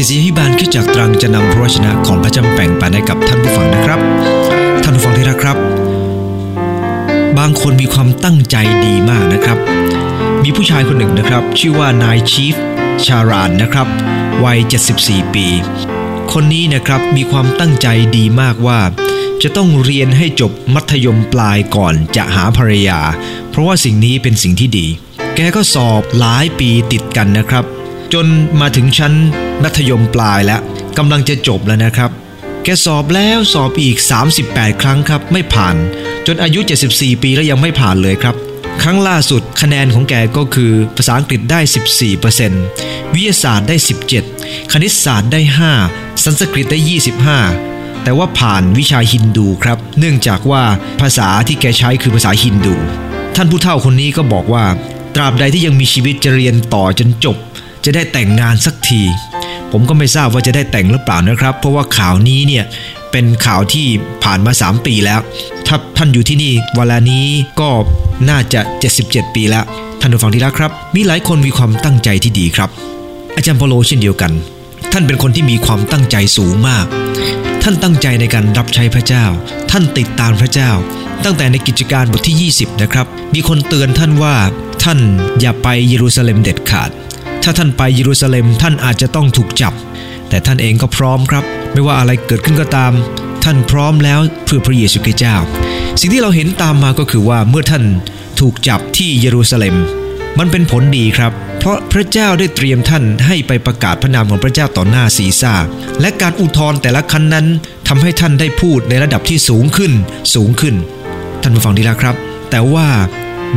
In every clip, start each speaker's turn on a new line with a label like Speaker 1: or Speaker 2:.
Speaker 1: ศิษยิบาลคิดจากตรังจะนำพระวจนะของพระจ้าแบ่งปันให้กับท่านผู้ฟังนะครับ ท่านผู้ฟังที่รักครับ บางคนมีความตั้งใจดีมากนะครับ มีผู้ชายคนหนึ่งนะครับ ชื่อว่านายชีฟชารานนะครับ วัย 74 ปี คนนี้นะครับมีความตั้งใจดีมากว่า จะต้องเรียนให้จบมัธยมปลายก่อนจะหาภรรยา เพราะว่าสิ่งนี้เป็นสิ่งที่ดี แกก็สอบหลายปีติดกันนะครับ จนมาถึงชั้นมัธยมปลายแล้วกำลังจะจบแล้วนะครับ แกสอบแล้วสอบอีก 38 ครั้งครับ ไม่ผ่าน จนอายุ 74 ปีแล้วยังไม่ผ่านเลยครับ ครั้งล่าสุดคะแนนของแกก็คือภาษาอังกฤษได้ 14%วิทยาศาสตร์ได้ 17 คณิตศาสตร์ได้ 5 สันสกฤตได้ 25แต่ว่าผ่านวิชาฮินดูครับ เนื่องจากว่าภาษาที่แกใช้คือภาษาฮินดู ท่านผู้เฒ่าคนนี้ก็บอกว่า ตราบใดที่ยังมีชีวิตจะเรียนต่อจนจบ จะได้แต่งงานสักที ผมก็ไม่ทราบว่าจะได้แต่งหรือเปล่านะครับ เพราะว่าข่าวนี้เนี่ยเป็นข่าวที่ผ่านมา 3 ปีแล้ว ถ้าท่านอยู่ที่นี่เวลานี้ก็น่าจะ 77 ปีแล้ว ท่านผู้ฟังที่รักครับ มีหลายคนมีความตั้งใจที่ดีครับ อาจารย์เปโลเช่นเดียวกัน ท่านเป็นคนที่มีความตั้งใจสูงมาก ท่านตั้งใจในการรับใช้พระเจ้า ท่านติดตามพระเจ้า ตั้งแต่ในกิจการบทที่ 20 นะครับ มีคนเตือนท่านว่าท่านอย่าไปเยรูซาเล็มเด็ดขาด ถ้าท่านไปเยรูซาเล็มท่านอาจจะต้องถูกจับ แต่ท่านเองก็พร้อมครับ ไม่ว่าอะไรเกิดขึ้นก็ตาม ท่านพร้อมแล้วเพื่อพระเยซูคริสต์เจ้า สิ่งที่เราเห็นตามมาก็คือว่าเมื่อท่านถูกจับที่เยรูซาเล็ม มันเป็นผลดีครับ เพราะพระเจ้าได้เตรียมท่านให้ไปประกาศพระนามของพระเจ้าต่อหน้าซีซ่าและการอุทธรณ์แต่ละครั้นนั้นทำให้ท่านได้พูดในระดับที่สูงขึ้น สูงขึ้น ท่านผู้ฟังดีแล้วครับ แต่ว่า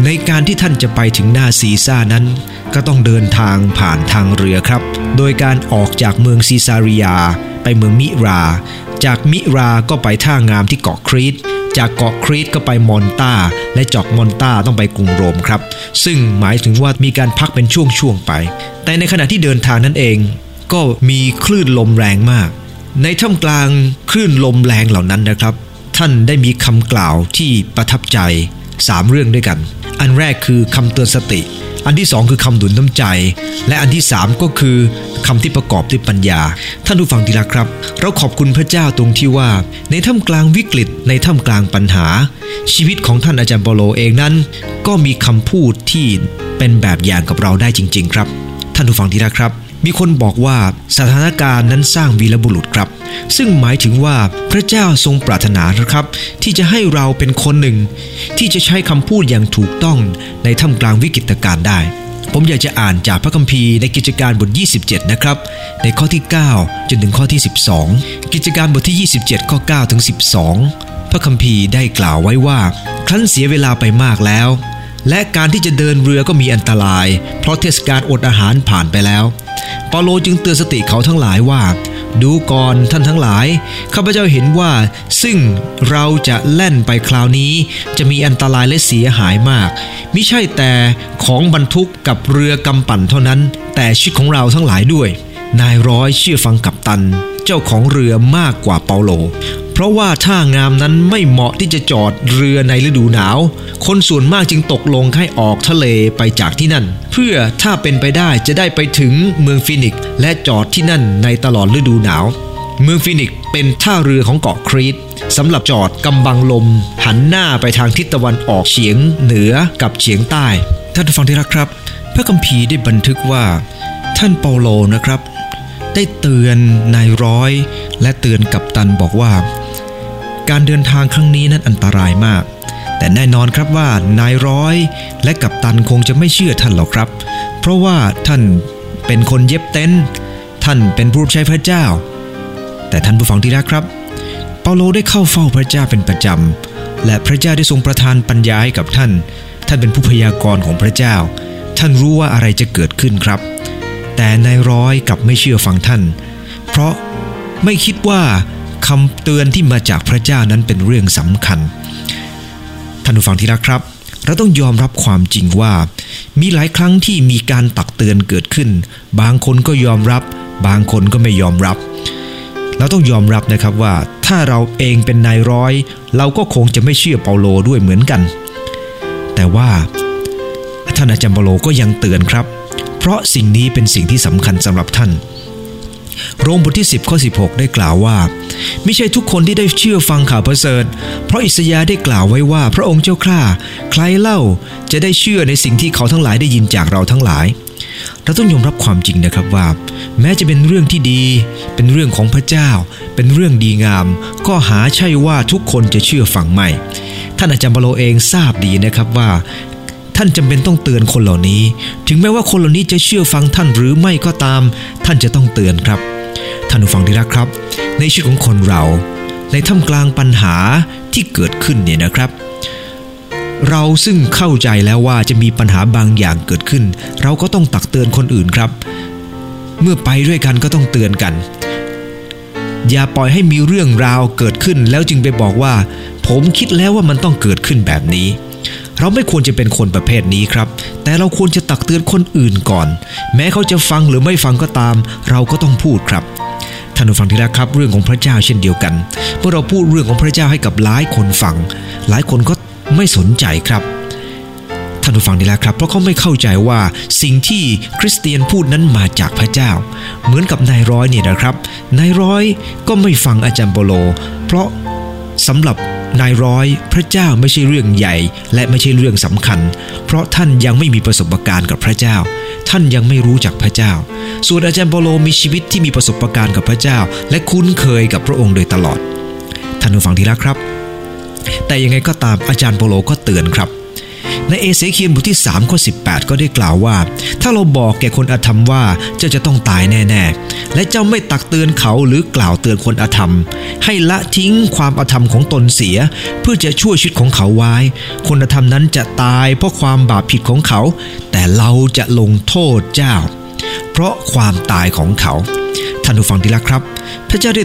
Speaker 1: ในการที่ท่านจะไปถึงหน้าซีซ่านั้น ก็ต้องเดินทางผ่านทางเรือครับ โดยการออกจากเมืองซีซาริยา ไปเมืองมิรา จากมิราก็ไปท่างามที่เกาะครีตจากเกาะครีตก็ไปมอนตาและจากมอนตาต้องไปกรุงโรมครับ ซึ่งหมายถึงว่ามีการพักเป็นช่วงๆไป แต่ในขณะที่เดินทางนั้นเอง ก็มีคลื่นลมแรงมาก ในท่ามกลางคลื่นลมแรงเหล่านั้นนะครับ ท่านได้มีคำกล่าวที่ประทับใจ 3 เรื่องด้วยกัน อันแรกคือคำเตือนสติ อันที่สองคือคำดุลน้ำใจ และอันที่สามก็คือคำที่ประกอบด้วยปัญญา ท่านผู้ฟังที่รักครับ เราขอบคุณพระเจ้าตรงที่ว่า ในท่ามกลางวิกฤต ในท่ามกลางปัญหา ชีวิตของท่านอาจารย์เปโลเองนั้น ก็มีคำพูดที่เป็นแบบอย่างกับเราได้จริง ๆ ครับ ท่านผู้ฟังที่รักครับ มีคนบอกว่าสถานการณ์นั้นสร้างวีรบุรุษครับ ซึ่งหมายถึงว่าพระเจ้าทรงปรารถนานะครับ ที่จะให้เราเป็นคนหนึ่ง ที่จะใช้คำพูดอย่างถูกต้องในท่ามกลางวิกฤตการณ์ได้ ผมอยากจะอ่านจากพระคัมภีร์ในกิจการบท 27 นะครับ ในข้อที่ 9 จนถึงข้อที่ 12 กิจการบทที่ 27 ข้อ9ถึง12 พระคัมภีร์ได้กล่าวไว้ว่า ครั้นเสียเวลาไปมากแล้ว และการที่จะเดินเรือก็มีอันตราย เพราะเทศกาลอดอาหารผ่านไปแล้ว เปาโลจึงเตือนสติเขาทั้งหลายว่า ดูก่อนท่านทั้งหลาย ข้าพเจ้าเห็นว่า ซึ่งเราจะแล่นไปคราวนี้ จะมีอันตรายและเสียหายมากมิใช่แต่ของบรรทุกกับเรือกำปั่นเท่านั้น แต่ชีวิตของเราทั้งหลายด้วย นายร้อยเชื่อฟังกัปตัน เจ้าของเรือมากกว่าเปาโล เพราะว่าท่างามนั้นไม่เหมาะที่จะจอดเรือในฤดูหนาว คนส่วนมากจึงตกลงให้ออกทะเลไปจากที่นั่น เพื่อถ้าเป็นไปได้จะได้ไปถึงเมืองฟินิกและจอดที่นั่นในตลอดฤดูหนาว เมืองฟินิกเป็นท่าเรือของเกาะครีตสำหรับจอดกำบังลม หันหน้าไปทางทิศตะวันออกเฉียงเหนือกับเฉียงใต้ ท่านผู้ฟังที่รักครับ พระคัมภีร์ได้บันทึกว่า ท่านเปาโลนะครับ ได้เตือนนายร้อย และเตือนกัปตันบอกว่า การเดินทางครั้งนี้นั้นอันตรายมาก แต่แน่นอนครับว่านายร้อยและกัปตันคงจะไม่เชื่อท่านหรอกครับ เพราะว่าท่านเป็นคนเย็บเต็นท์ท่านเป็นผู้รับใช้พระเจ้า แต่ท่านผู้ฟังที่รักครับ เปาโลได้เข้าเฝ้าพระเจ้าเป็นประจำ และพระเจ้าได้ทรงประทานปัญญาให้กับท่าน ท่านเป็นผู้พยากรณ์ของพระเจ้า ท่านรู้ว่าอะไรจะเกิดขึ้นครับ แต่นายร้อยกลับไม่เชื่อฟังท่าน เพราะไม่คิดว่า คำเตือนที่มาจากพระเจ้านั้นเป็นเรื่องสำคัญ ท่านผู้ฟังที่รักครับ เราต้องยอมรับความจริงว่า มีหลายครั้งที่มีการตักเตือนเกิดขึ้น บางคนก็ยอมรับ บางคนก็ไม่ยอมรับ เราต้องยอมรับนะครับว่า ถ้าเราเองเป็นนายร้อย เราก็คงจะไม่เชื่อเปาโลด้วยเหมือนกัน แต่ว่าท่านอาจารย์เปาโลก็ยังเตือนครับ เพราะสิ่งนี้เป็นสิ่งที่สำคัญสำหรับท่าน โรมบทที่ 10ข้อ16 ได้กล่าวว่า ไม่ใช่ทุกคนที่ได้เชื่อฟังข่าวประเสริฐ เพราะอิสยาได้กล่าวไว้ว่าพระองค์เจ้าข้าใครเล่าจะได้เชื่อในสิ่งที่เขาทั้งหลายได้ยินจากเราทั้งหลาย เราต้องยอมรับความจริงนะครับว่า แม้จะเป็นเรื่องที่ดี เป็นเรื่องของพระเจ้า เป็นเรื่องดีงาม ก็หาใช่ว่าทุกคนจะเชื่อฟังไม่ท่านอาจารย์บโลเองทราบดีนะครับว่า ท่านจำเป็นต้องเตือนคนเหล่านี้ ถึงแม้ว่าคนเหล่านี้จะเชื่อฟังท่านหรือไม่ก็ตาม ท่านจะต้องเตือนครับ ท่านผู้ฟังที่รักครับ ในชีวิตของคนเรา ในท่ามกลางปัญหาที่เกิดขึ้นเนี่ยนะครับ เราซึ่งเข้าใจแล้วว่าจะมีปัญหาบางอย่างเกิดขึ้น เราก็ต้องตักเตือนคนอื่นครับ เมื่อไปด้วยกันก็ต้องเตือนกัน อย่าปล่อยให้มีเรื่องราวเกิดขึ้นแล้วจึงไปบอกว่า ผมคิดแล้วว่ามันต้องเกิดขึ้นแบบนี้ เราไม่ควรจะเป็นคนประเภทนี้ครับ แต่เราควรจะตักเตือนคนอื่นก่อน แม้เขาจะฟังหรือไม่ฟังก็ตาม เราก็ต้องพูดครับท่านผู้ฟังที่รักครับ เรื่องของพระเจ้าเช่นเดียวกันเมื่อเราพูดเรื่องของพระเจ้าให้กับหลายคนฟัง หลายคนก็ไม่สนใจครับท่านผู้ฟังดีแล้วครับเพราะเขาไม่เข้าใจว่าสิ่งที่คริสเตียนพูดนั้นมาจากพระเจ้า เหมือนกับนายร้อยเนี่ยนะครับนายร้อยก็ไม่ฟังอาจารย์โปโล เพราะสำหรับ นายร้อยพระเจ้าไม่ใช่เรื่องใหญ่ และไม่ใช่เรื่องสำคัญ เพราะท่านยังไม่มีประสบการณ์กับพระเจ้า ท่านยังไม่รู้จักพระเจ้า ส่วนอาจารย์โปโลมีชีวิตที่มีประสบการณ์กับพระเจ้า และคุ้นเคยกับพระองค์โดยตลอด ท่านผู้ฟังที่รักครับ แต่ยังไงก็ตามอาจารย์โปโลก็เตือนครับ ในเอเสเคียนบทที่3ข้อ18 ก็ได้กล่าวว่า ถ้าเราบอกแก่คนอธรรมว่าเจ้าจะต้องตายแน่ๆ และเจ้าไม่ตักเตือนเขาหรือกล่าวเตือนคนอธรรม ให้ละทิ้งความอธรรมของตนเสีย เพื่อจะช่วยชีวิตของเขาไว้ คนอธรรมนั้นจะตายเพราะความบาปผิดของเขา แต่เราจะลงโทษเจ้า เพราะความตายของเขาท่านผู้ฟังที่รักครับ พระเจ้าได้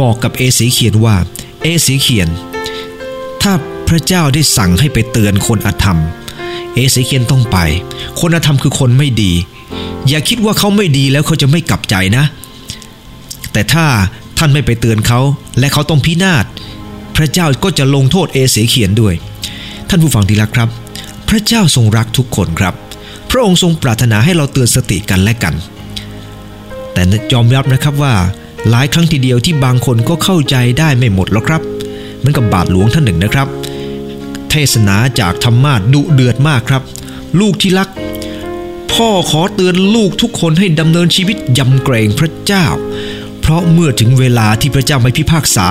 Speaker 1: บอกกับเอเสเคียนว่า เอเสเคียน ถ้า พระเจ้าได้สั่งให้ไปเตือนคนอธรรม เอเสเคียนต้องไป คนอธรรมคือคนไม่ดี อย่าคิดว่าเขาไม่ดีแล้วเขาจะไม่กลับใจนะ แต่ถ้าท่านไม่ไปเตือนเขาและเขาต้องพินาศพระเจ้าก็จะลงโทษเอเสเคียนด้วย ท่านผู้ฟังที่รักครับ พระเจ้าทรงรักทุกคนครับ พระองค์ทรงปรารถนาให้เราเตือนสติกันและกัน แต่ยอมรับนะครับว่าหลายครั้งทีเดียวที่บางคนก็เข้าใจได้ไม่หมดหรอกครับ เหมือนกับบาทหลวงท่านหนึ่งนะครับ เทศนาจากธรรมาสดุเดือดมากครับ ลูกที่รัก พ่อขอเตือนลูกทุกคนให้ดำเนินชีวิตยำเกรงพระเจ้า เพราะเมื่อถึงเวลาที่พระเจ้าไม่พิพากษา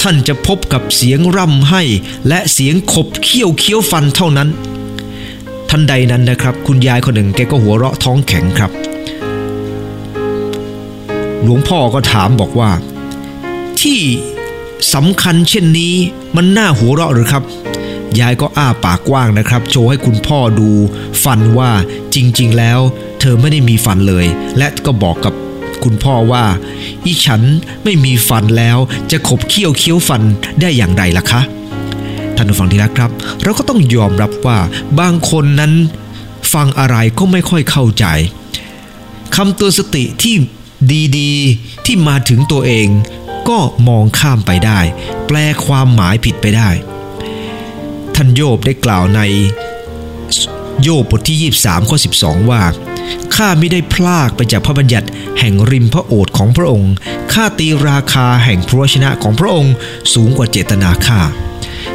Speaker 1: ท่านจะพบกับเสียงร่ำไห้ และเสียงขบเคี้ยวเคี้ยวฟันเท่านั้น ทันใดนั้นนะครับ คุณยายคนหนึ่งแกก็หัวเราะท้องแข็งครับ หลวงพ่อก็ถามบอกว่า ที่สำคัญเช่นนี้มันน่าหัวเราะหรือครับ ยายก็อ้าปากกว้างนะครับ โชว์ให้คุณพ่อดูฟันว่าจริง ๆ แล้ว เธอไม่ได้มีฟันเลย และก็บอกกับคุณพ่อว่า อีฉันไม่มีฟันแล้วจะขบเคี้ยวเคี้ยวฟันได้อย่างไรล่ะคะท่านผู้ฟังที่รักครับ เราก็ต้องยอมรับว่าบางคนนั้น ฟังอะไรก็ไม่ค่อยเข้าใจคำเตือนสติที่ดีๆ ที่มาถึงตัวเอง ก็มองข้ามไปได้ แปลความหมายผิดไปได้ ท่านโยบได้กล่าวในโยบบทที่ 23 ข้อ 12 ว่าข้าไม่ได้พลากไปจากพระบัญญัติแห่งริมพระโอษฐ์ของพระองค์ข้าตีราคาแห่งพระวชนะของพระองค์สูงกว่าเจตนาข้า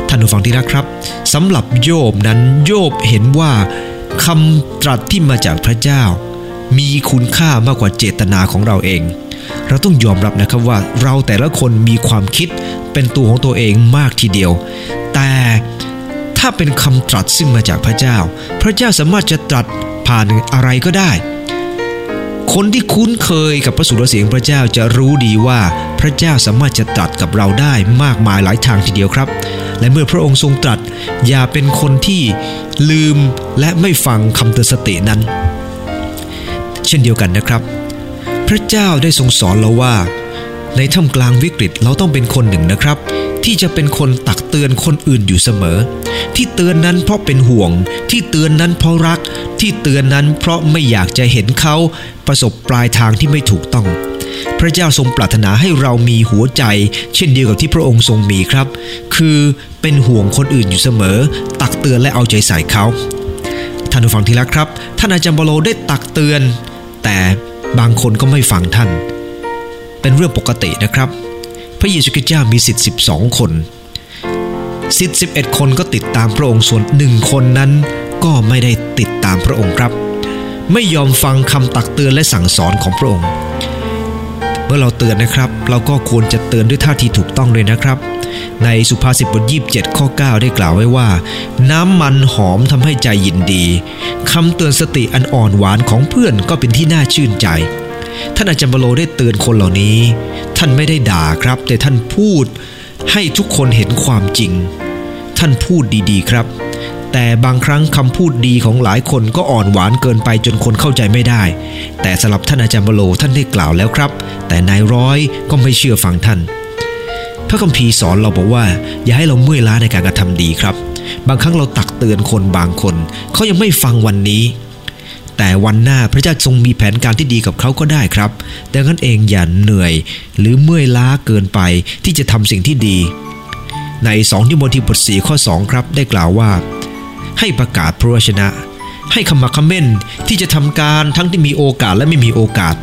Speaker 1: ท่านผู้ฟังที่รักครับสำหรับโยบนั้นโยบเห็นว่าคำตรัสที่มาจากพระเจ้า มีคุณค่ามากกว่าเจตนาของเราเอง เราต้องยอมรับนะครับว่าเราแต่ละคนมีความคิดเป็นตัวของตัวเองมากทีเดียว ถ้าเป็นคำตรัสซึ่งมาจากพระเจ้า พระเจ้าสามารถจะตรัสผ่านอะไรก็ได้ คนที่คุ้นเคยกับพระสุรเสียงพระเจ้าจะรู้ดีว่าพระเจ้าสามารถจะตรัสกับเราได้มากมายหลายทางทีเดียวครับ และเมื่อพระองค์ทรงตรัส อย่าเป็นคนที่ลืมและไม่ฟังคำเตือนสตินั้น เช่นเดียวกันนะครับ พระเจ้าได้ทรงสอนเราว่า ในท่ามกลางวิกฤตเราต้องเป็นคนหนึ่งนะครับ ที่จะเป็นคนตักเตือนคนอื่นอยู่เสมอ ที่เตือนนั้นเพราะเป็นห่วง ที่เตือนนั้นเพราะรัก ที่เตือนนั้นเพราะไม่อยากจะเห็นเขาประสบปลายทางที่ไม่ถูกต้อง พระเจ้าทรงปรารถนาให้เรามีหัวใจ เช่นเดียวกับที่พระองค์ทรงมีครับ คือเป็นห่วงคนอื่นอยู่เสมอ ตักเตือนและเอาใจใส่เขาท่านผู้ฟังที่รักครับ ท่านอาจารย์บโลได้ตักเตือน แต่บางคนก็ไม่ฟังท่าน เป็นเรื่องปกตินะครับ ระเยซูคริสต์เจ้ามีสิทธิ์12 คนสิทธิ์11 คนก็ติดตามพระองค์ส่วนหนึ่งคนนั้น ก็ไม่ได้ติดตามพระองค์ครับ ไม่ยอมฟังคำตักเตือนและสั่งสอนของพระองค์ เมื่อเราเตือนนะครับ เราก็ควรจะเตือนด้วยท่าทีถูกต้องเลยนะครับ ในสุภาษิตบทยีิบเจ็ดข้อ 9 ได้กล่าวไว้ว่า น้ำมันหอมทำให้ใจยินดีคำเตือนสติอันอ่อนหวานของเพื่อนก็เป็นที่น่าชื่นใจ ท่านอาจารย์บโลได้เตือนคนเหล่านี้ ท่านไม่ได้ด่าครับ แต่ท่านพูดให้ทุกคนเห็นความจริง ท่านพูดดีๆครับ แต่บางครั้งคำพูดดีของหลายคนก็อ่อนหวานเกินไปจนคนเข้าใจไม่ได้ แต่สำหรับท่านอาจารย์บโลท่านได้กล่าวแล้วครับ แต่นายร้อยก็ไม่เชื่อฟังท่าน พระคัมภีร์สอนเราบอกว่า อย่าให้เราเมื่อยล้าในการกระทำดีครับ บางครั้งเราตักเตือนคนบางคนเขายังไม่ฟังวันนี้ แต่วันหน้าพระเจ้าทรงมีแผนการที่ดีกับเขาก็ได้ครับดังนั้นเองอย่าเหนื่อย หรือเมื่อยล้าเกินไปที่จะทำสิ่งที่ดี ใน2ทิโมธีบท4ข้อ 2 ครับ ได้กล่าวว่า ให้ประกาศพระวจนะ ให้คำมาคำเม่นที่จะทำการทั้งที่มีโอกาสและไม่มีโอกาส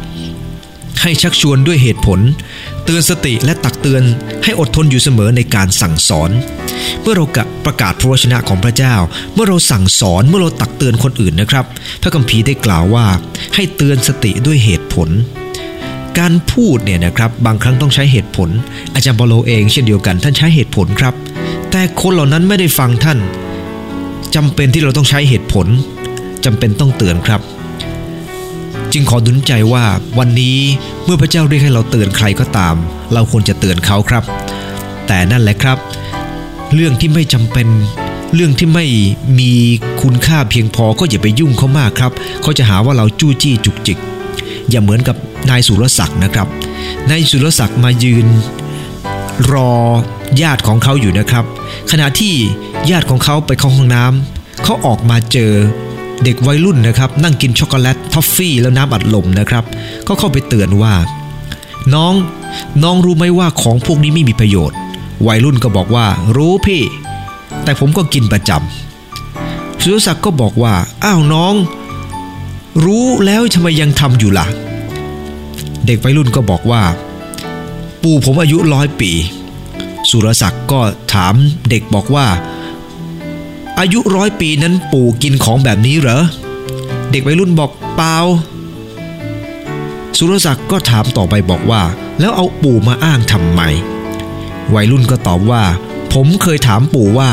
Speaker 1: ให้ชักชวนด้วยเหตุผล เตือนสติและตักเตือนให้อดทนอยู่เสมอในการสั่งสอน เมื่อเราประกาศพระวจนะของพระเจ้า เมื่อเราสั่งสอนเมื่อเราตักเตือนคนอื่นนะครับ พระคัมภีร์ได้กล่าวว่า ให้เตือนสติด้วยเหตุผล การพูดเนี่ยนะครับบางครั้งต้องใช้เหตุผล อาจารย์บอโลเองเช่นเดียวกันท่านใช้เหตุผลครับ แต่คนเหล่านั้นไม่ได้ฟังท่านจำเป็นที่เราต้องใช้เหตุผลจำเป็นต้องเตือนครับจึงขอดุนใจว่าวันนี้เมื่อพระเจ้าเรียกให้เราเตือนใครก็ตาม เราควรจะเตือนเขาครับ แต่นั่นแหละครับ เรื่องที่ไม่จำเป็น เรื่องที่ไม่มีคุณค่าเพียงพอก็อย่าไปยุ่งเขามากครับเขาจะหาว่าเราจู้จี้จุกจิก อย่าเหมือนกับนายสุรศักดิ์นะครับ นายสุรศักดิ์มายืน รอญาติของเขาอยู่นะครับ ขณะที่ญาติของเขาไปเข้าห้องน้ำเขาออกมาเจอเด็กวัยรุ่นนะครับ นั่งกินช็อกโกแลตทอฟฟี่แล้วน้ำอัดลมนะครับก็เข้าไปเตือนว่า น้องน้องรู้ไหมว่าของพวกนี้ไม่มีประโยชน์ วัยรุ่นก็บอกว่า รู้พี่ แต่ผมก็กินประจำสุรศักดิ์ก็บอกว่า อ้าวน้อง รู้แล้วทำไมยังทำอยู่ล่ะ เด็กวัยรุ่นก็บอกว่า ปู่ผมอายุร้อยปี สุรศักดิ์ก็ถามเด็กบอกว่า อายุร้อยปีนั้นปู่กินของแบบนี้เหรอ เด็กวัยรุ่นบอกเปล่าสุรศักดิ์ก็ถามต่อไปบอกว่า แล้วเอาปู่มาอ้างทำไม วัยรุ่นก็ตอบว่า ผมเคยถามปู่ว่า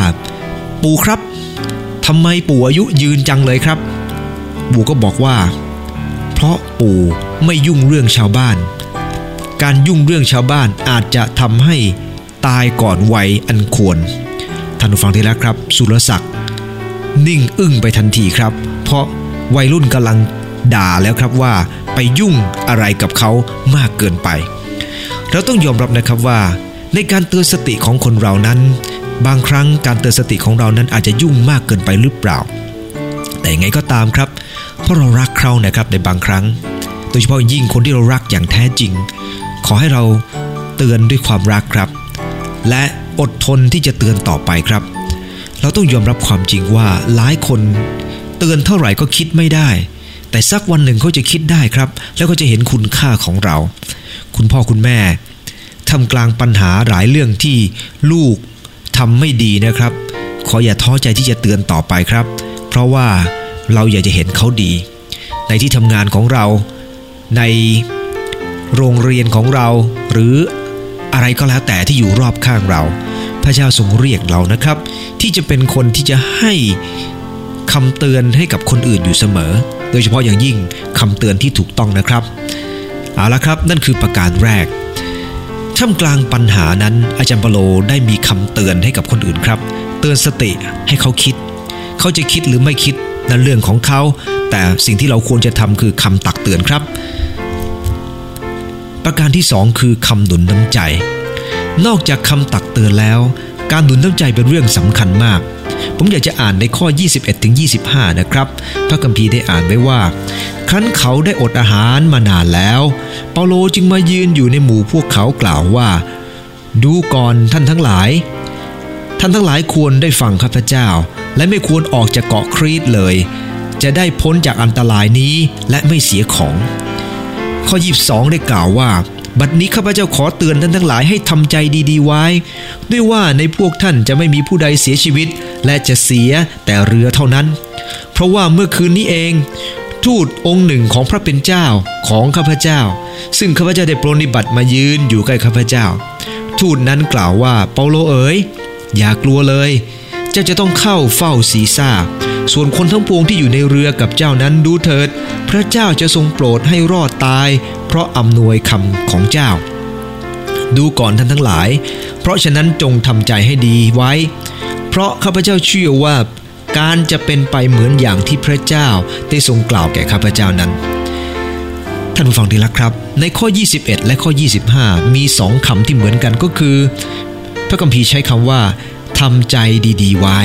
Speaker 1: ปู่ครับทำไมปู่อายุยืนจังเลยครับ ปู่ก็บอกว่า เพราะปู่ไม่ยุ่งเรื่องชาวบ้าน การยุ่งเรื่องชาวบ้านอาจจะทำให้ตายก่อนวัยอันควรท่านผู้ฟังที่รักครับ สุรศักดิ์นิ่งอึ้งไปทันทีครับ เพราะวัยรุ่นกำลังด่าแล้วครับว่าไปยุ่งอะไรกับเขามากเกินไป เราต้องยอมรับนะครับว่า ในการเตือนสติของคนเรานั้น บางครั้งการเตือนสติของเรานั้นอาจจะยุ่งมากเกินไปหรือเปล่า แต่ยังไงก็ตามครับ เพราะเรารักเขานะครับในบางครั้ง โดยเฉพาะยิ่งคนที่เรารักอย่างแท้จริง ขอให้เราเตือนด้วยความรักครับ และอดทนที่จะเตือนต่อไปครับ เราต้องยอมรับความจริงว่าหลายคน เตือนเท่าไหร่ก็คิดไม่ได้ แต่สักวันหนึ่งเขาจะคิดได้ครับ แล้วก็จะเห็นคุณค่าของเรา คุณพ่อคุณแม่ ทำกลางปัญหาหลายเรื่องที่ลูกทำไม่ดีนะครับ ขออย่าท้อใจที่จะเตือนต่อไปครับ เพราะว่าเราอยากจะเห็นเขาดี ในที่ทำงานของเรา ในโรงเรียนของเรา หรืออะไรก็แล้วแต่ที่อยู่รอบข้างเรา พระเจ้าทรงเรียกเรานะครับ ที่จะเป็นคนที่จะให้คำเตือนให้กับคนอื่นอยู่เสมอ โดยเฉพาะอย่างยิ่งคำเตือนที่ถูกต้องนะครับ เอาละครับ นั่นคือประการแรก ท่ามกลางปัญหานั้น อาจารย์เปโลได้มีคำเตือนให้กับคนอื่นครับ เตือนสติให้เขาคิด เขาจะคิดหรือไม่คิดนั้นเรื่องของเขา แต่สิ่งที่เราควรจะทำคือคำตักเตือนครับ ประการที่สองคือคำหนุนน้ำใจ นอกจากคำตักเตือนแล้ว การหนุนน้ำใจเป็นเรื่องสำคัญมาก ผมอยากจะอ่านในข้อ 21ถึง25 นะครับ พระคัมภีร์ได้อ่านไว้ว่าครั้นเขาได้อดอาหารมานานแล้ว เปาโลจึงมายืนอยู่ในหมู่พวกเขากล่าวว่า ดูก่อนท่านทั้งหลาย ท่านทั้งหลายควรได้ฟังข้าพเจ้า และไม่ควรออกจากเกาะครีตเลย จะได้พ้นจากอันตรายนี้และไม่เสียของ ข้อ 22 ได้กล่าวว่า บัดนี้ข้าพเจ้าขอเตือนท่านทั้งหลายให้ทำใจดีๆไว้ ด้วยว่าในพวกท่านจะไม่มีผู้ใดเสียชีวิต และจะเสียแต่เรือเท่านั้น เพราะว่าเมื่อคืนนี้เอง ทูตองค์หนึ่งของพระเป็นเจ้าของข้าพเจ้า ซึ่งข้าพเจ้าได้ปรนิบัติมายืนอยู่ใกล้ข้าพเจ้า ทูตนั้นกล่าวว่าเปาโลเอ๋ยอย่ากลัวเลย เจ้าจะต้องเข้าเฝ้าซีซ่า ส่วนคนทั้งปวงที่อยู่ในเรือกับเจ้านั้นดูเถิด พระเจ้าจะทรงโปรดให้รอดตาย เพราะอำนวยคำของเจ้า ดูก่อนท่านทั้งหลาย เพราะฉะนั้นจงทำใจให้ดีไว้ เพราะข้าพเจ้าเชื่อว่า การจะเป็นไปเหมือนอย่างที่พระเจ้าได้ทรงกล่าวแก่ข้าพเจ้านั้นท่านผู้ฟังที่รักครับ ในข้อ 21 และข้อ 25 มีสองคำที่เหมือนกันก็คือ พระคัมภีร์ใช้คำว่าทำใจดีๆ ไว้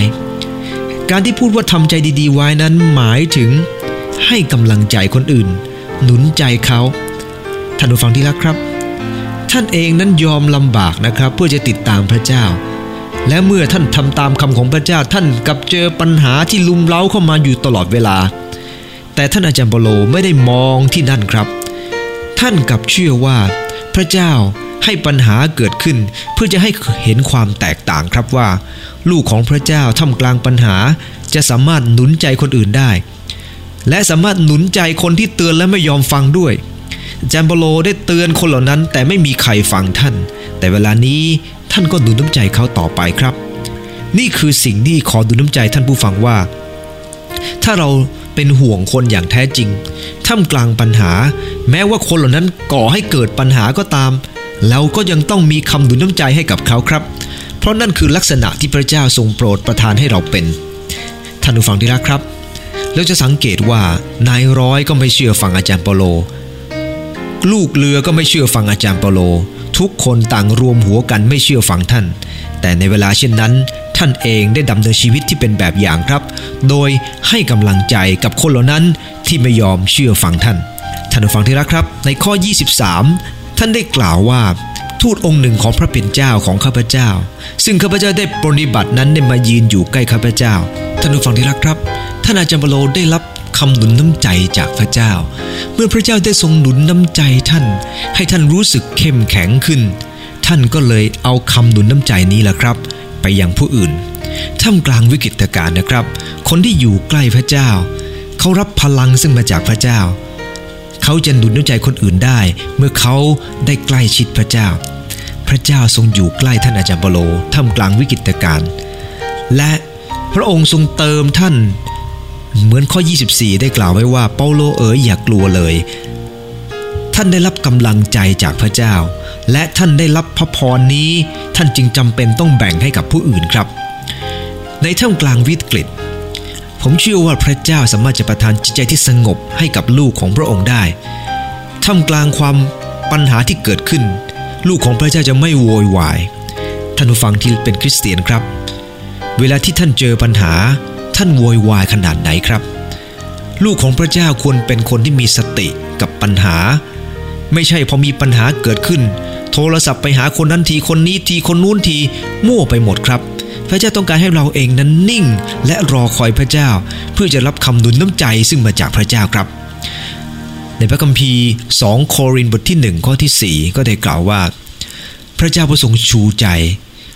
Speaker 1: การที่พูดว่าทำใจดีๆ ไว้นั้นหมายถึงให้กำลังใจคนอื่น หนุนใจเขาท่านผู้ฟังที่รักครับ ท่านเองนั้นยอมลำบากนะครับ เพื่อจะติดตามพระเจ้า และเมื่อท่านทำตามคำของพระเจ้าท่านกับเจอปัญหาที่ลุมเล้าเข้ามาอยู่ตลอดเวลา แต่ท่านอาจารย์เปโลไม่ได้มองที่นั่นครับ ท่านกับเชื่อว่า พระเจ้าให้ปัญหาเกิดขึ้น เพื่อจะให้เห็นความแตกต่างครับว่า ลูกของพระเจ้าท่ามกลางปัญหา จะสามารถหนุนใจคนอื่นได้ และสามารถหนุนใจคนที่เตือนและไม่ยอมฟังด้วยอาจารย์เปโลได้เตือนคนเหล่านั้น แต่ไม่มีใครฟังท่าน แต่เวลานี้ท่านก็หนุนน้ำใจเขาต่อไปครับ นี่คือสิ่งที่ขอดูน้ำใจท่านผู้ฟังว่า ถ้าเราเป็นห่วงคนอย่างแท้จริง ท่ามกลางปัญหา แม้ว่าคนเหล่านั้นก่อให้เกิดปัญหาก็ตาม เราก็ยังต้องมีคำหนุนน้ำใจให้กับเขาครับ เพราะนั่นคือลักษณะที่พระเจ้าทรงโปรดประทานให้เราเป็น ท่านผู้ฟังที่รักครับ แล้วจะสังเกตว่านายร้อยก็ไม่เชื่อฟังอาจารย์เปโล ลูกเรือก็ไม่เชื่อฟังอาจารย์เปโล ทุกคนต่างรวมหัวกันไม่เชื่อฟังท่าน แต่ในเวลาเช่นนั้น ท่านเองได้ดำเนินชีวิตที่เป็นแบบอย่างครับ โดยให้กำลังใจกับคนเหล่านั้นที่ไม่ยอมเชื่อฟังท่าน ท่านผู้ฟังที่รักครับ ในข้อ 23 ท่านได้กล่าวว่าทูตองค์หนึ่งของพระเป็นเจ้าของข้าพเจ้า ซึ่งข้าพเจ้าได้ปรนิบัตินั้นได้มายืนอยู่ใกล้ข้าพเจ้า ท่านผู้ฟังที่รักครับ ท่านอาจารย์เปโลได้รับคำหนุนน้ำใจจากพระเจ้า เมื่อพระเจ้าได้ทรงหนุนน้ำใจท่าน ให้ท่านรู้สึกเข้มแข็งขึ้น ท่านก็เลยเอาคำหนุนน้ำใจนี้แหละครับ ไปยังผู้อื่นท่ามกลางวิกฤตการณ์นะครับ คนที่อยู่ใกล้พระเจ้า เขารับพลังซึ่งมาจากพระเจ้า เขาจะหนุนน้ำใจคนอื่นได้ เมื่อเขาได้ใกล้ชิดพระเจ้า พระเจ้าทรงอยู่ใกล้ท่านอาจารย์เปโลท่ามกลางวิกฤตการณ์และพระองค์ทรงเติมท่าน เหมือนข้อ 24 ได้กล่าวไว้ว่าเปาโลเอ๋ยอย่ากกลัวเลย ท่านได้รับกำลังใจจากพระเจ้า และท่านได้รับพระพรนี้ ท่านจึงจำเป็นต้องแบ่งให้กับผู้อื่นครับ ในท่ามกลางวิกฤตผมเชื่อว่าพระเจ้าสามารถจะประทานจิตใจที่สงบให้กับลูกของพระองค์ได้ท่ามกลางความปัญหาที่เกิดขึ้น ลูกของพระเจ้าจะไม่โวยวายท่านผู้ฟังที่เป็นคริสเตียนครับ เวลาที่ท่านเจอปัญหา ท่านโวยวายขนาดไหนครับ ลูกของพระเจ้าควรเป็นคนที่มีสติกับปัญหา ไม่ใช่พอมีปัญหาเกิดขึ้น โทรศัพท์ไปหาคนนั้นทีคนนี้ทีคนนู้นทีมั่วไปหมดครับ พระเจ้าต้องการให้เราเองนั้นนิ่ง และรอคอยพระเจ้า เพื่อจะรับคำนุนน้ำใจซึ่งมาจากพระเจ้าครับ ในพระคัมภีร์ 2 โครินธ์บทที่1ข้อที่ 4 ก็ได้กล่าวว่า พระเจ้าประทรงชูใจ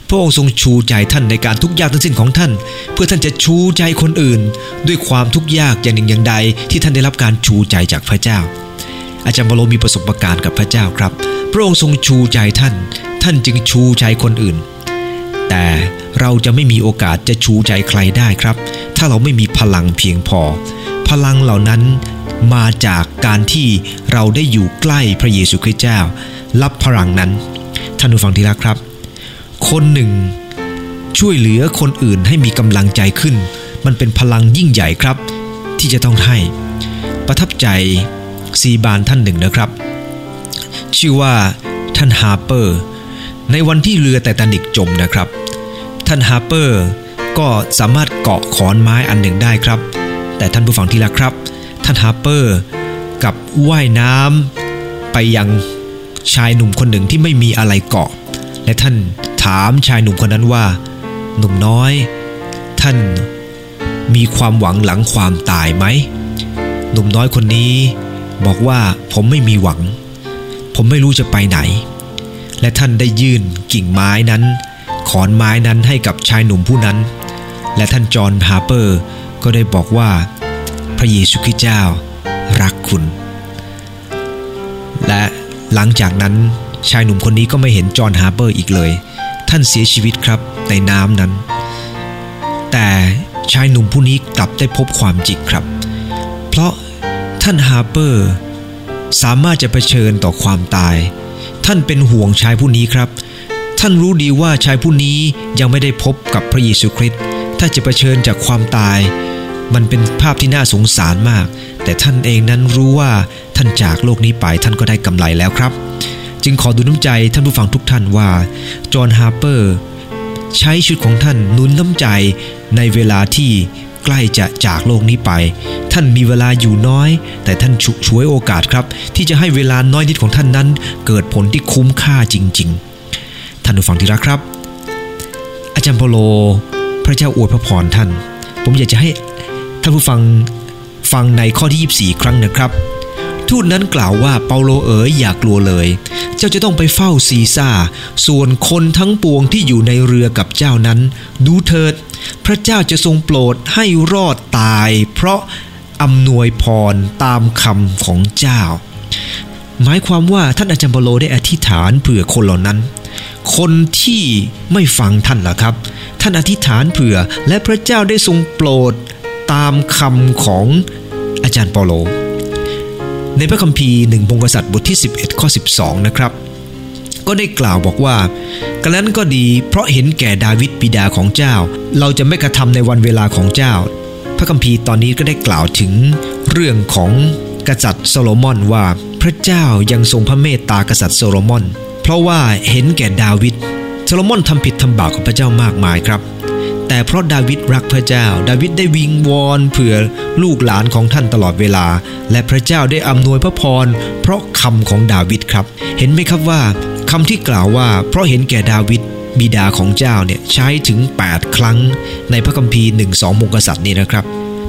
Speaker 1: พระองค์ทรงชูใจท่านในการทุกยากทั้งสิ้นของท่าน เพื่อท่านจะชูใจคนอื่น ด้วยความทุกข์ยากอย่างหนึ่งอย่างใดที่ท่านได้รับการชูใจจากพระเจ้า อาจารย์บโลมีประสบการณ์กับพระเจ้าครับ พระองค์ทรงชูใจท่าน ท่านจึงชูใจคนอื่น แต่เราจะไม่มีโอกาสจะชูใจใครได้ครับ ถ้าเราไม่มีพลังเพียงพอ พลังเหล่านั้นมาจากการที่เราได้อยู่ใกล้พระเยซูคริสต์เจ้า รับพลังนั้น ท่านผู้ฟังที่รักครับ คนหนึ่ง ช่วยเหลือคนอื่นให้มีกำลังใจขึ้น มันเป็นพลังยิ่งใหญ่ครับ ที่จะต้องให้ ประทับใจ ศิษยาภิบาลท่านหนึ่งนะครับ ชื่อว่าท่านฮาร์เปอร์ ในวันที่เรือไททานิกจมนะครับ ท่านฮาร์เปอร์ก็สามารถเกาะขอนไม้อันหนึ่งได้ครับ แต่ท่านผู้ฟังที่รักครับ ท่านฮาร์เปอร์กับว่ายน้ำไปยังชายหนุ่มคนหนึ่งที่ไม่มีอะไรเกาะ และท่านถามชายหนุ่มคนนั้นว่า หนุ่มน้อย ท่านมีความหวังหลังความตายไหม หนุ่มน้อยคนนี้ บอกว่าผมไม่มีหวัง ผมไม่รู้จะไปไหน และท่านได้ยื่นกิ่งไม้นั้น ขอนไม้นั้นให้กับชายหนุ่มผู้นั้น และท่านจอห์นฮาร์เปอร์ก็ได้บอกว่า พระเยซูคริสต์เจ้ารักคุณ และหลังจากนั้นชายหนุ่มคนนี้ก็ไม่เห็นจอห์นฮาร์เปอร์อีกเลย ท่านเสียชีวิตครับในน้ำนั้น แต่ชายหนุ่มผู้นี้กลับได้พบความจริงครับ ท่านฮาร์เปอร์ สามารถจะเผชิญต่อความตาย ท่านเป็นห่วงชายผู้นี้ครับ ท่านรู้ดีว่าชายผู้นี้ยังไม่ได้พบกับพระเยซูคริสต์ถ้าจะเผชิญจากความตาย มันเป็นภาพที่น่าสงสารมาก แต่ท่านเองนั้นรู้ว่าท่านจากโลกนี้ไปท่านก็ได้กำไรแล้วครับ จึงขอดูน้ำใจท่านผู้ฟังทุกท่านว่าจอห์นฮาร์เปอร์ใช้ชีวิตของท่านนุนน้ำใจในเวลาที่ ใกล้จะจากโลกนี้ไป ท่านมีเวลาอยู่น้อย แต่ท่านฉุกช่วยโอกาสครับ ที่จะให้เวลาน้อยนิดของท่านนั้น เกิดผลที่คุ้มค่าจริง ๆ ท่านผู้ฟังที่รักครับ อาจารย์เปโล พระเจ้าอวยพระพรท่าน ผมอยากจะให้ท่านผู้ฟังฟังในข้อที่ 24 ครั้งนะครับ ทูตนั้นกล่าวว่าเปาโลเอ๋ยอย่ากลัวเลย เจ้าจะต้องไปเฝ้าซีซ่า ส่วนคนทั้งปวงที่อยู่ในเรือกับเจ้านั้น ดูเถิด พระเจ้าจะทรงโปรดให้รอดตาย เพราะอำนวยพรตามคำของเจ้า หมายความว่าท่านอาจารย์เปาโลได้อธิษฐานเผื่อคนเหล่านั้น คนที่ไม่ฟังท่านล่ะครับ ท่านอธิษฐานเผื่อและพระเจ้าได้ทรงโปรดตามคำของอาจารย์เปาโล ในพระคัมภีร์หนึ่งพงกษัตริย์บทที่ 11 ข้อ 12 นะครับ ก็ได้กล่าวบอกว่ากระนั้นก็ดีเพราะเห็นแก่ดาวิดบิดาของเจ้า เราจะไม่กระทำในวันเวลาของเจ้า พระคัมภีร์ตอนนี้ก็ได้กล่าวถึงเรื่องของกษัตริย์โซโลมอนว่าพระเจ้ายังทรงพระเมตตากษัตริย์โซโลมอน เพราะว่าเห็นแก่ดาวิดโซโลมอนทำผิดทำบาปกับพระเจ้ามากมายครับ แต่เพราะดาวิดรักพระเจ้า ดาวิดได้วิงวอนเผื่อลูกหลานของท่านตลอดเวลา และพระเจ้าได้อำนวยพระพร เพราะคำของดาวิดครับ เห็นไหมครับว่าคำที่กล่าวว่า เพราะเห็นแก่ดาวิดบิดาของเจ้าเนี่ยใช้ถึง 8 ครั้ง ในพระคัมภีร์1 2มงกษัตริย์นี่นะครับ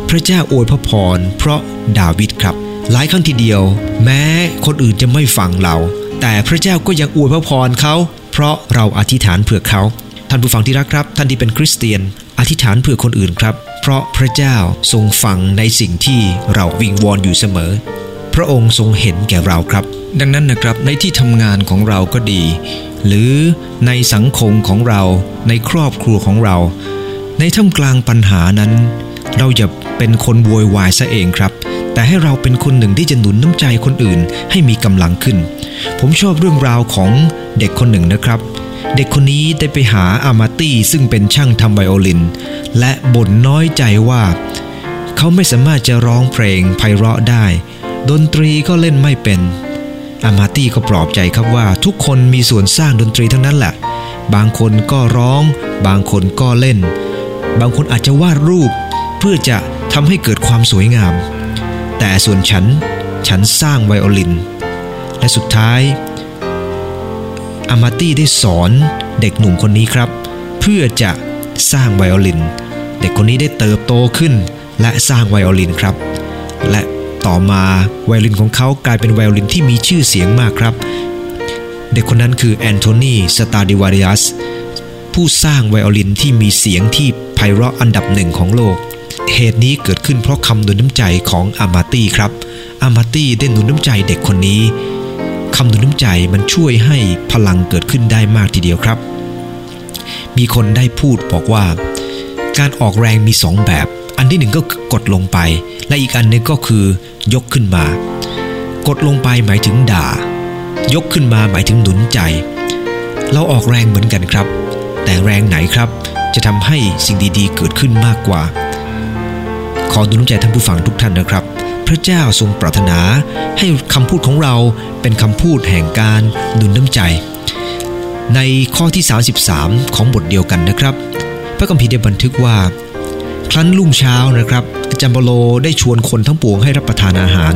Speaker 1: พระเจ้าอวยพระพร เพราะดาวิดครับ หลายครั้งทีเดียว แม้คนอื่นจะไม่ฟังเรา แต่พระเจ้าก็ยังอวยพระพรเขา เพราะเราอธิษฐานเผื่อเขา ท่านผู้ฟังที่รักครับ ท่านที่เป็นคริสเตียน อธิษฐานเผื่อคนอื่นครับ เพราะพระเจ้าทรงฟังในสิ่งที่เราวิงวอนอยู่เสมอ พระองค์ทรงเห็นแก่เราครับ ดังนั้นนะครับในที่ทำงานของเราก็ดี หรือในสังคมของเรา ในครอบครัวของเรา ในท่ามกลางปัญหานั้น เราอย่าเป็นคนโวยวายซะเองครับแต่ให้เราเป็นคนหนึ่งที่จะหนุนน้ำใจคนอื่นให้มีกำลังขึ้น ผมชอบเรื่องราวของเด็กคนหนึ่งนะครับ เด็กคนนี้ได้ไปหาอามาตี้ซึ่งเป็นช่างทำไวโอลิน และบ่นน้อยใจว่า เขาไม่สามารถจะร้องเพลงไพเราะได้ ดนตรีก็เล่นไม่เป็นอามาตี้ก็ปลอบใจครับว่าทุกคนมีส่วนสร้างดนตรีทั้งนั้นแหละ บางคนก็ร้อง บางคนก็เล่น บางคนอาจจะวาดรูป เพื่อจะทำให้เกิดความสวยงาม แต่ส่วนฉัน ฉันสร้างไวโอลิน และสุดท้าย อามาตี้ได้สอนเด็กหนุ่มคนนี้ครับ เพื่อจะสร้างไวโอลิน เด็กคนนี้ได้เติบโตขึ้น และสร้างไวโอลินครับ และต่อมาไวโอลินของเขากลายเป็นไวโอลินที่มีชื่อเสียงมากครับ เด็กคนนั้นคือแอนโทนีสตราดิวาริอัสผู้สร้างไวโอลินที่มีเสียงที่ไพเราะอันดับหนึ่งของโลก เหตุนี้เกิดขึ้นเพราะคำหนุนน้ำใจของอามาตี้ครับอามาตี้ได้หนุนน้ำใจเด็กคนนี้ คำหนุนน้ำใจมันช่วยให้พลังเกิดขึ้นได้มากทีเดียวครับ มีคนได้พูดบอกว่า การออกแรงมีสองแบบ อันที่หนึ่งก็กดลงไป และอีกอันหนึงก็คือยกขึ้นมา กดลงไปหมายถึงด่า ยกขึ้นมาหมายถึงหนุนใจ เราออกแรงเหมือนกันครับ แต่แรงไหนครับ จะทำให้สิ่งดีๆ เกิดขึ้นมากกว่า ขอหนุนน้ำใจท่านผู้ฟังทุกท่านนะครับ พระเจ้าทรงปรารถนา ให้คำพูดของเราเป็นคำพูดแห่งการหนุนน้ำใจ ในข้อที่ 33 ของบทเดียวกันนะครับ พระคัมภีร์ได้บันทึกว่า ครั้นรุ่งเช้านะครับอาจารย์เปโลได้ชวนคนทั้งปวงให้รับประทานอาหาร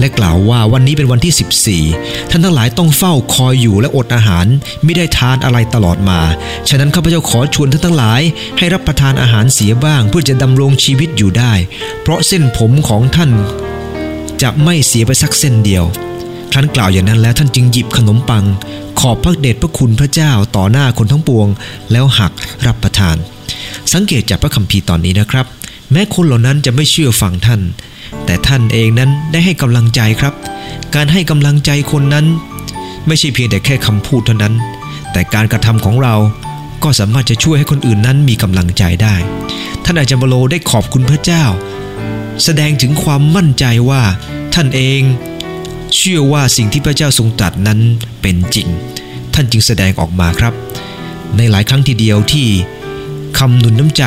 Speaker 1: และกล่าวว่าวันนี้เป็นวันที่ 14 ท่านทั้งหลายต้องเฝ้าคอยอยู่และอดอาหารไม่ได้ทานอะไรตลอดมา ฉะนั้นข้าพเจ้าขอชวนท่านทั้งหลาย ให้รับประทานอาหารเสียบ้าง เพื่อจะดำรงชีวิตอยู่ได้ เพราะเส้นผมของท่านจะไม่เสียไปสักเส้นเดียว ครั้นกล่าวอย่างนั้นแล้วท่านจึงหยิบขนมปัง ขอบพระเดชพระคุณพระเจ้าต่อหน้าคนทั้งปวง แล้วหักรับประทาน สังเกตจากพระคัมภีร์ตอนนี้นะครับ แม้คนเหล่านั้นจะไม่เชื่อฟังท่าน แต่ท่านเองนั้นได้ให้กำลังใจครับ การให้กำลังใจคนนั้น ไม่ใช่เพียงแต่แค่คำพูดเท่านั้น แต่การกระทำของเราก็สามารถจะช่วยให้คนอื่นนั้นมีกำลังใจได้ ท่านอาจารย์บโลได้ขอบคุณพระเจ้า แสดงถึงความมั่นใจว่า ท่านเองเชื่อว่าสิ่งที่พระเจ้าทรงตรัสนั้นเป็นจริง ท่านจึงแสดงออกมาครับ ในหลายครั้งทีเดียวที่คำหนุนน้ำใจ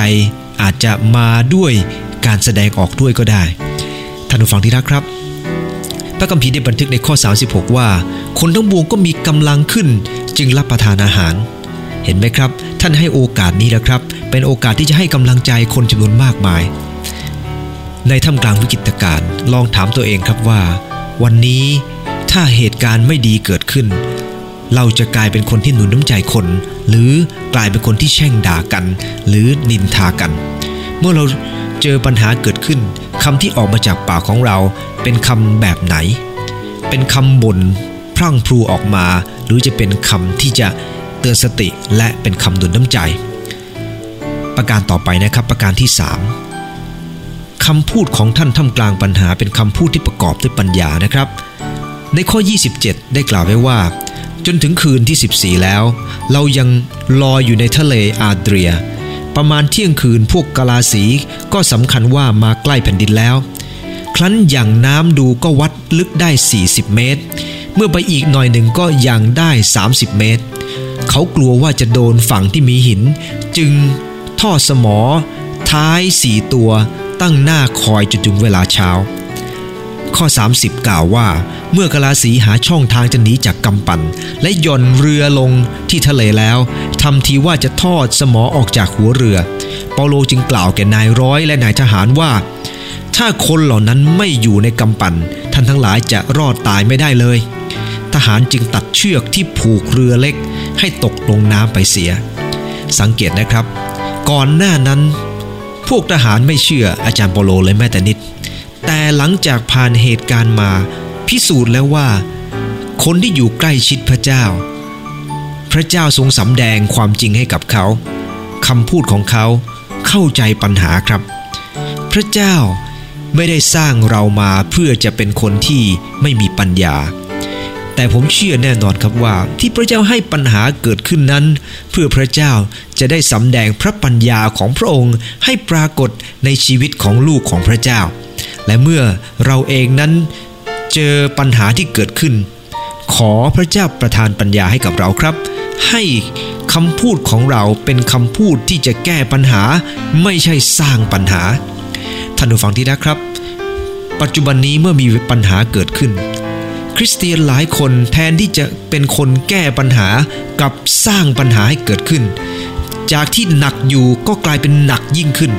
Speaker 1: อาจจะมาด้วยการแสดงออกด้วยก็ได้ท่านผู้ฟังที่รักครับ พระคัมภีร์ได้บันทึกในข้อ 36 ว่า คนทั้งบวงก็มีกำลังขึ้นจึงรับประทานอาหาร เห็นไหมครับ ท่านให้โอกาสนี้แล้วครับ เป็นโอกาสที่จะให้กำลังใจคนจำนวนมากมาย ในท่ามกลางวิกฤตการณ์ลองถามตัวเองครับว่า วันนี้ถ้าเหตุการณ์ไม่ดีเกิดขึ้น เราจะกลายเป็นคนที่หนุนน้ำใจคน หรือกลายเป็นคนที่แช่งด่ากัน หรือนินทากัน เมื่อเราเจอปัญหาเกิดขึ้นคำที่ออกมาจากปากของเรา เป็นคำแบบไหน เป็นคำบ่นพรั่งพรูออกมา หรือจะเป็นคำที่จะเตือนสติและเป็นคำหนุนน้ำใจ ประการต่อไปนะครับประการที่ 3คำพูดของท่านท่ามกลางปัญหาเป็นคำพูดที่ประกอบด้วยปัญญานะครับ ในข้อ 27 ได้กล่าวไว้ว่า จนถึงคืนที่ 14 แล้ว เรายังลอยอยู่ในทะเลอาเดรีย ประมาณเที่ยงคืนพวกกลาสีก็สำคัญว่ามาใกล้แผ่นดินแล้ว ครั้นอย่างน้ำดูก็วัดลึกได้ 40 เมตร เมื่อไปอีกหน่อยหนึ่งก็ยังได้ 30 เมตร เขากลัวว่าจะโดนฝั่งที่มีหิน จึงท่อสมอ ท้ายสี่ตัวตั้งหน้าคอยจนถึงเวลาเช้า ข้อ 30 กล่าวว่า เมื่อกลาสีหาช่องทางจะหนีจากกำปั่น และย่อนเรือลงที่ทะเลแล้วทำทีว่าจะทอดสมอออกจากหัวเรือ เปาโลจึงกล่าวแก่นายร้อยและนายทหารว่า ถ้าคนเหล่านั้นไม่อยู่ในกำปั่น ท่านทั้งหลายจะรอดตายไม่ได้เลย ทหารจึงตัดเชือกที่ผูกเรือเล็ก ให้ตกลงน้ำไปเสีย สังเกตนะครับ ก่อนหน้านั้นพวกทหารไม่เชื่ออาจารย์เปาโลเลยแม้แต่นิด แต่หลังจากผ่านเหตุการณ์มา พิสูจน์แล้วว่า คนที่อยู่ใกล้ชิดพระเจ้า พระเจ้าทรงสำแดงความจริงให้กับเขาคำพูดของเขาเข้าใจปัญหาครับ พระเจ้าไม่ได้สร้างเรามาเพื่อจะเป็นคนที่ไม่มีปัญญา แต่ผมเชื่อแน่นอนครับว่า ที่พระเจ้าให้ปัญหาเกิดขึ้นนั้น เพื่อพระเจ้าจะได้สำแดงพระปัญญาของพระองค์ให้ปรากฏในชีวิตของลูกของพระเจ้า และเมื่อเราเองนั้น เจอปัญหาที่เกิดขึ้น ขอพระเจ้าประทานปัญญาให้กับเราครับ ให้คำพูดของเราเป็นคำพูดที่จะแก้ปัญหาไม่ใช่สร้างปัญหา ท่านผู้ฟังที่รักครับ ปัจจุบันนี้เมื่อมีปัญหาเกิดขึ้น คริสเตียนหลายคนแทนที่จะเป็นคนแก้ปัญหากับสร้างปัญหาให้เกิดขึ้น จากที่หนักอยู่ก็กลายเป็นหนักยิ่งขึ้น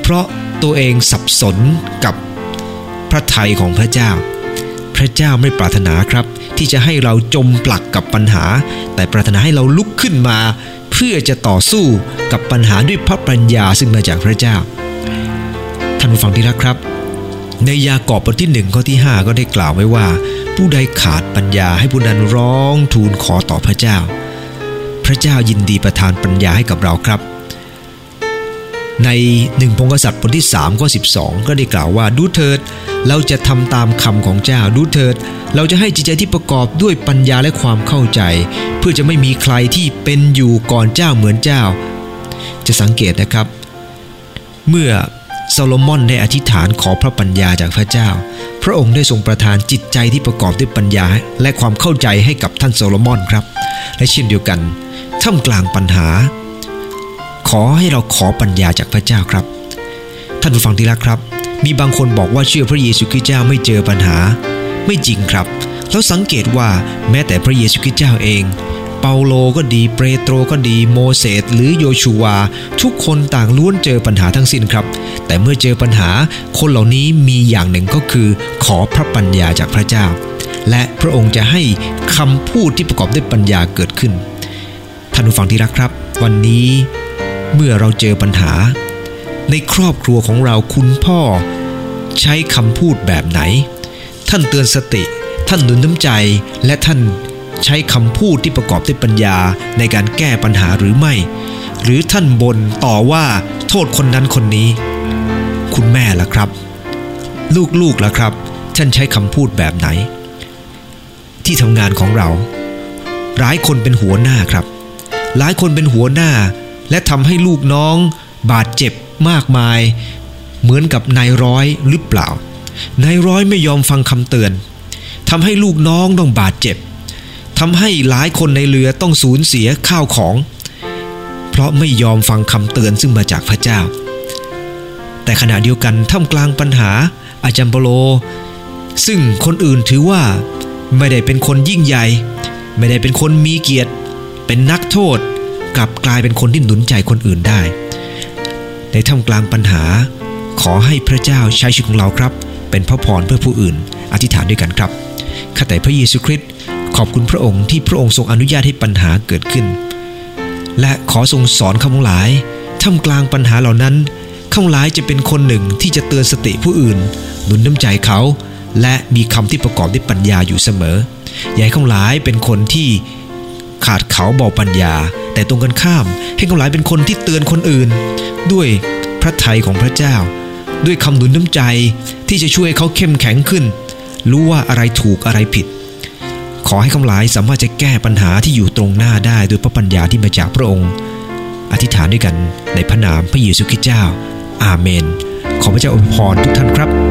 Speaker 1: เพราะตัวเองสับสนกับพระทัยของพระเจ้า พระเจ้าไม่ปรารถนาครับ ที่จะให้เราจมปลักกับปัญหา แต่ปรารถนาให้เราลุกขึ้นมา เพื่อจะต่อสู้กับปัญหาด้วยพระปัญญาซึ่งมาจากพระเจ้า ท่านผู้ฟังที่รักครับ ในยากอบบทที่หนึ่งข้อที่ 5 ก็ได้กล่าวไว้ว่า ผู้ใดขาดปัญญาให้ผู้นั้นร้องทูลขอต่อพระเจ้า พระเจ้ายินดีประทานปัญญาให้กับเราครับ ในหนึ่งพงศษัตริย์บทที่3ข้อ12 ก็ได้กล่าวว่าดูเถิด เราจะทำตามคำของเจ้าดูเถิด เราจะให้จิตใจที่ประกอบด้วยปัญญาและความเข้าใจ เพื่อจะไม่มีใครที่เป็นอยู่ก่อนเจ้าเหมือนเจ้า จะสังเกตนะครับ เมื่อโซโลมอนได้อธิษฐานขอพระปัญญาจากพระเจ้า พระองค์ได้ทรงประทานจิตใจที่ประกอบด้วยปัญญาและความเข้าใจให้กับท่านโซโลมอนครับ และเช่นเดียวกันท่ามกลางปัญหา ขอให้เราขอปัญญาจากพระเจ้าครับ ท่านผู้ฟังที่รักครับ มีบางคนบอกว่าเชื่อพระเยซูคริสต์เจ้าไม่เจอปัญหา ไม่จริงครับ เราสังเกตว่าแม้แต่พระเยซูคริสต์เจ้าเอง เปาโลก็ดี เปโตรก็ดี โมเสสหรือโยชูวา ทุกคนต่างล้วนเจอปัญหาทั้งสิ้นครับ แต่เมื่อเจอปัญหา คนเหล่านี้มีอย่างหนึ่งก็คือ ขอพระปัญญาจากพระเจ้า และพระองค์จะให้คำพูดที่ประกอบด้วยปัญญาเกิดขึ้นท่านผู้ฟังที่รักครับ วันนี้ เมื่อเราเจอปัญหา ในครอบครัวของเราคุณพ่อ ใช้คำพูดแบบไหน ท่านเตือนสติ ท่านหนุนน้ำใจและท่านใช้คำพูดที่ประกอบด้วยปัญญาในการแก้ปัญหาหรือไม่ หรือท่านบ่นต่อว่าโทษคนนั้นคนนี้ คุณแม่ล่ะครับ ลูกๆล่ะครับ ท่านใช้คำพูดแบบไหน ที่ทำงานของเรา หลายคนเป็นหัวหน้าครับ หลายคนเป็นหัวหน้า และทำให้ลูกน้องบาดเจ็บมากมาย เหมือนกับนายร้อยหรือเปล่านายร้อยไม่ยอมฟังคำเตือนทำให้ลูกน้องต้องบาดเจ็บทำให้หลายคนในเรือต้องสูญเสียข้าวของ เพราะไม่ยอมฟังคำเตือนซึ่งมาจากพระเจ้า แต่ขณะเดียวกันท่ามกลางปัญหาอาจารย์เปโล ซึ่งคนอื่นถือว่า ไม่ได้เป็นคนยิ่งใหญ่ ไม่ได้เป็นคนมีเกียรติ เป็นนักโทษ กลับกลายเป็นคนที่หนุนใจคนอื่นได้ ในท่ามกลางปัญหา ขอให้พระเจ้าใช้ชีวิตของเราครับ เป็นพระพรเพื่อผู้อื่น อธิษฐานด้วยกันครับข้าแต่พระเยซูคริสต์ขอบคุณพระองค์ที่พระองค์ทรงอนุญาตให้ปัญหาเกิดขึ้น และขอทรงสอนข้าพงหลายท่ามกลางปัญหาเหล่านั้นข้าพงหลายจะเป็นคนหนึ่งที่จะเตือนสติผู้อื่น หนุนน้ำใจเขา และมีคำที่ประกอบด้วยปัญญาอยู่เสมออย่าให้ข้าพงหลายเป็นคนที่ ขาดเขาเบาปัญญา แต่ตรงกันข้ามให้ข้าพงหลายเป็นคนที่เตือนคนอื่น ด้วยพระทัยของพระเจ้า ด้วยคำหนุนน้ำใจที่จะช่วยเขาเข้มแข็งขึ้น รู้ว่าอะไรถูกอะไรผิด ขอให้คำหลายสามารถจะแก้ปัญหาที่อยู่ตรงหน้าได้ด้วยพระปัญญาที่มาจากพระองค์ อธิษฐานด้วยกันในพระนามพระเยซูคริสต์เจ้า อาเมน ขอพระเจ้าอวยพรทุกท่านครับ